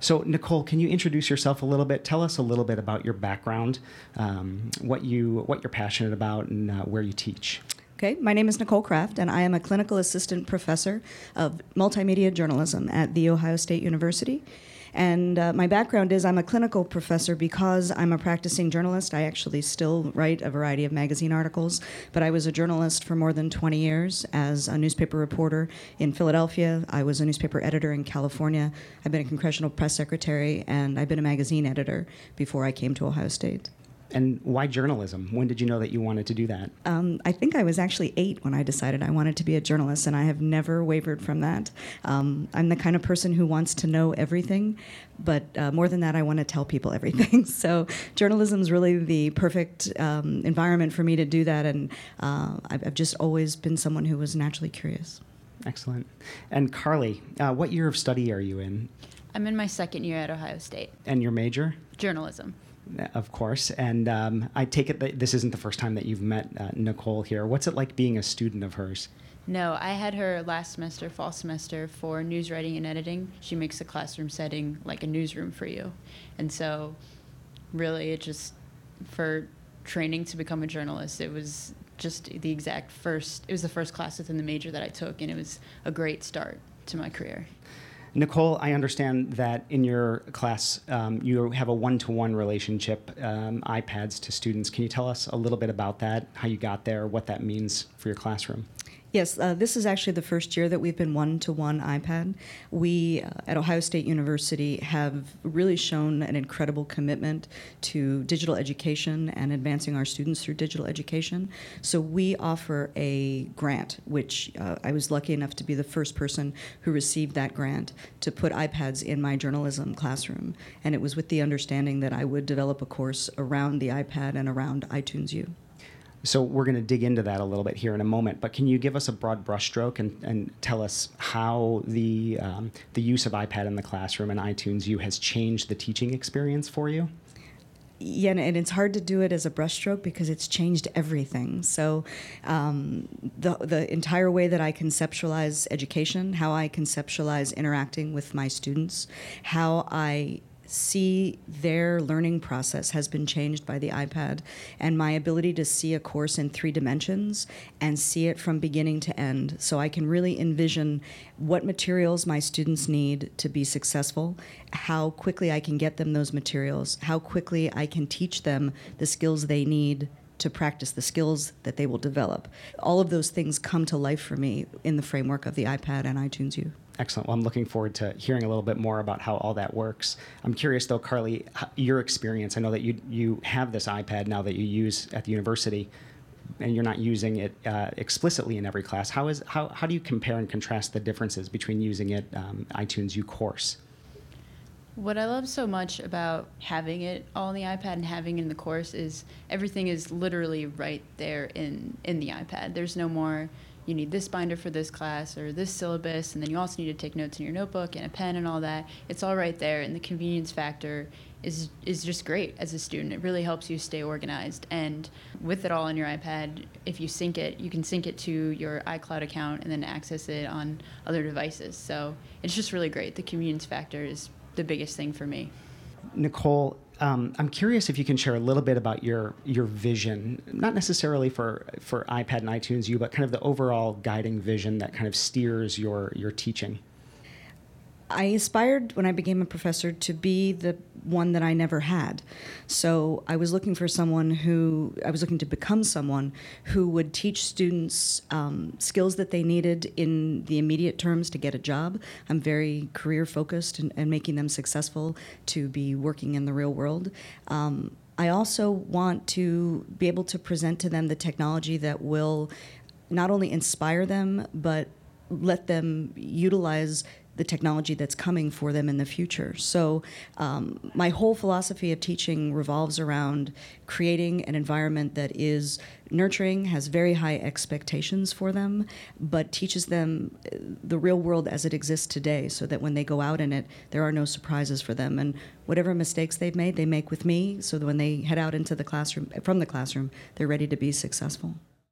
So, Nicole, can you introduce yourself a little bit? Tell us a little bit about your background, um, what you what you're passionate about, and uh, where you teach. Okay, my name is Nicole Kraft, and I am a clinical assistant professor of multimedia journalism at The Ohio State University. And uh, my background is I'm a clinical professor because I'm a practicing journalist. I actually still write a variety of magazine articles, but I was a journalist for more than 20 years as a newspaper reporter in Philadelphia. I was a newspaper editor in California. I've been a congressional press secretary, and I've been a magazine editor before I came to Ohio State. And why journalism? When did you know that you wanted to do that? Um, I think I was actually eight when I decided I wanted to be a journalist, and I have never wavered from that. Um, I'm the kind of person who wants to know everything, but uh, more than that, I want to tell people everything. so journalism is really the perfect um, environment for me to do that, and uh, I've, I've, just always been someone who was naturally curious. Excellent. And Carly, uh, what year of study are you in? I'm in my second year at Ohio State. And your major? Journalism of course. And um, I take it that this isn't the first time that you've met uh, Nicole here. What's it like being a student of hers? No, I had her last semester, fall semester, for news writing and editing. She makes a classroom setting like a newsroom for you. And so, really, it just, for training to become a journalist, it was just the exact first, it was the first class within the major that I took, and it was a great start to my career. Nicole, I understand that in your class um, you have a one-to-one relationship, um, iPads to students. Can you tell us a little bit about that, how you got there, what that means for your classroom? Yes, uh, this is actually the first year that we've been one to one iPad. We uh, at Ohio State University have really shown an incredible commitment to digital education and advancing our students through digital education. So we offer a grant, which uh, I was lucky enough to be the first person who received that grant to put iPads in my journalism classroom. And it was with the understanding that I would develop a course around the iPad and around iTunes U. So we're going to dig into that a little bit here in a moment. But can you give us a broad brushstroke and, and tell us how the um, the use of iPad in the classroom and iTunes U has changed the teaching experience for you? yeah, and it's hard to do it as a brushstroke because it's changed everything. So, um, the the entire way that I conceptualize education, how I conceptualize interacting with my students, how I see their learning process has been changed by the iPad, and my ability to see a course in three dimensions and see it from beginning to end. So I can really envision what materials my students need to be successful, how quickly I can get them those materials, how quickly I can teach them the skills they need to practice the skills that they will develop. All of those things come to life for me in the framework of the iPad and iTunes U. Excellent. Well, I'm looking forward to hearing a little bit more about how all that works. I'm curious, though, Carly, your experience. I know that you you have this iPad now that you use at the university, and you're not using it uh, explicitly in every class. How is how how do you compare and contrast the differences between using it um, iTunes U course? What I love so much about having it all on the iPad and having it in the course is everything is literally right there in in the iPad. There's no more you need this binder for this class or this syllabus, and then you also need to take notes in your notebook and a pen and all that. It's all right there, and the convenience factor is is just great as a student. It really helps you stay organized, and with it all on your iPad, if you sync it, you can sync it to your iCloud account and then access it on other devices. So it's just really great. The convenience factor is the biggest thing for me. Nicole, um, I'm curious if you can share a little bit about your your vision, not necessarily for for iPad and iTunes U, but kind of the overall guiding vision that kind of steers your your teaching. I aspired when I became a professor to be the one that I never had. So I was looking for someone who, I was looking to become someone who would teach students um, skills that they needed in the immediate terms to get a job. I'm very career focused and, and making them successful to be working in the real world. Um, I also want to be able to present to them the technology that will not only inspire them, but let them utilize the technology that's coming for them in the future. So, um, my whole philosophy of teaching revolves around creating an environment that is nurturing, has very high expectations for them, but teaches them uh, the real world as it exists today so that when they go out in it, there are no surprises for them. And whatever mistakes they've made, they make with me so that when they head out into the classroom, from the classroom, they're ready to be successful.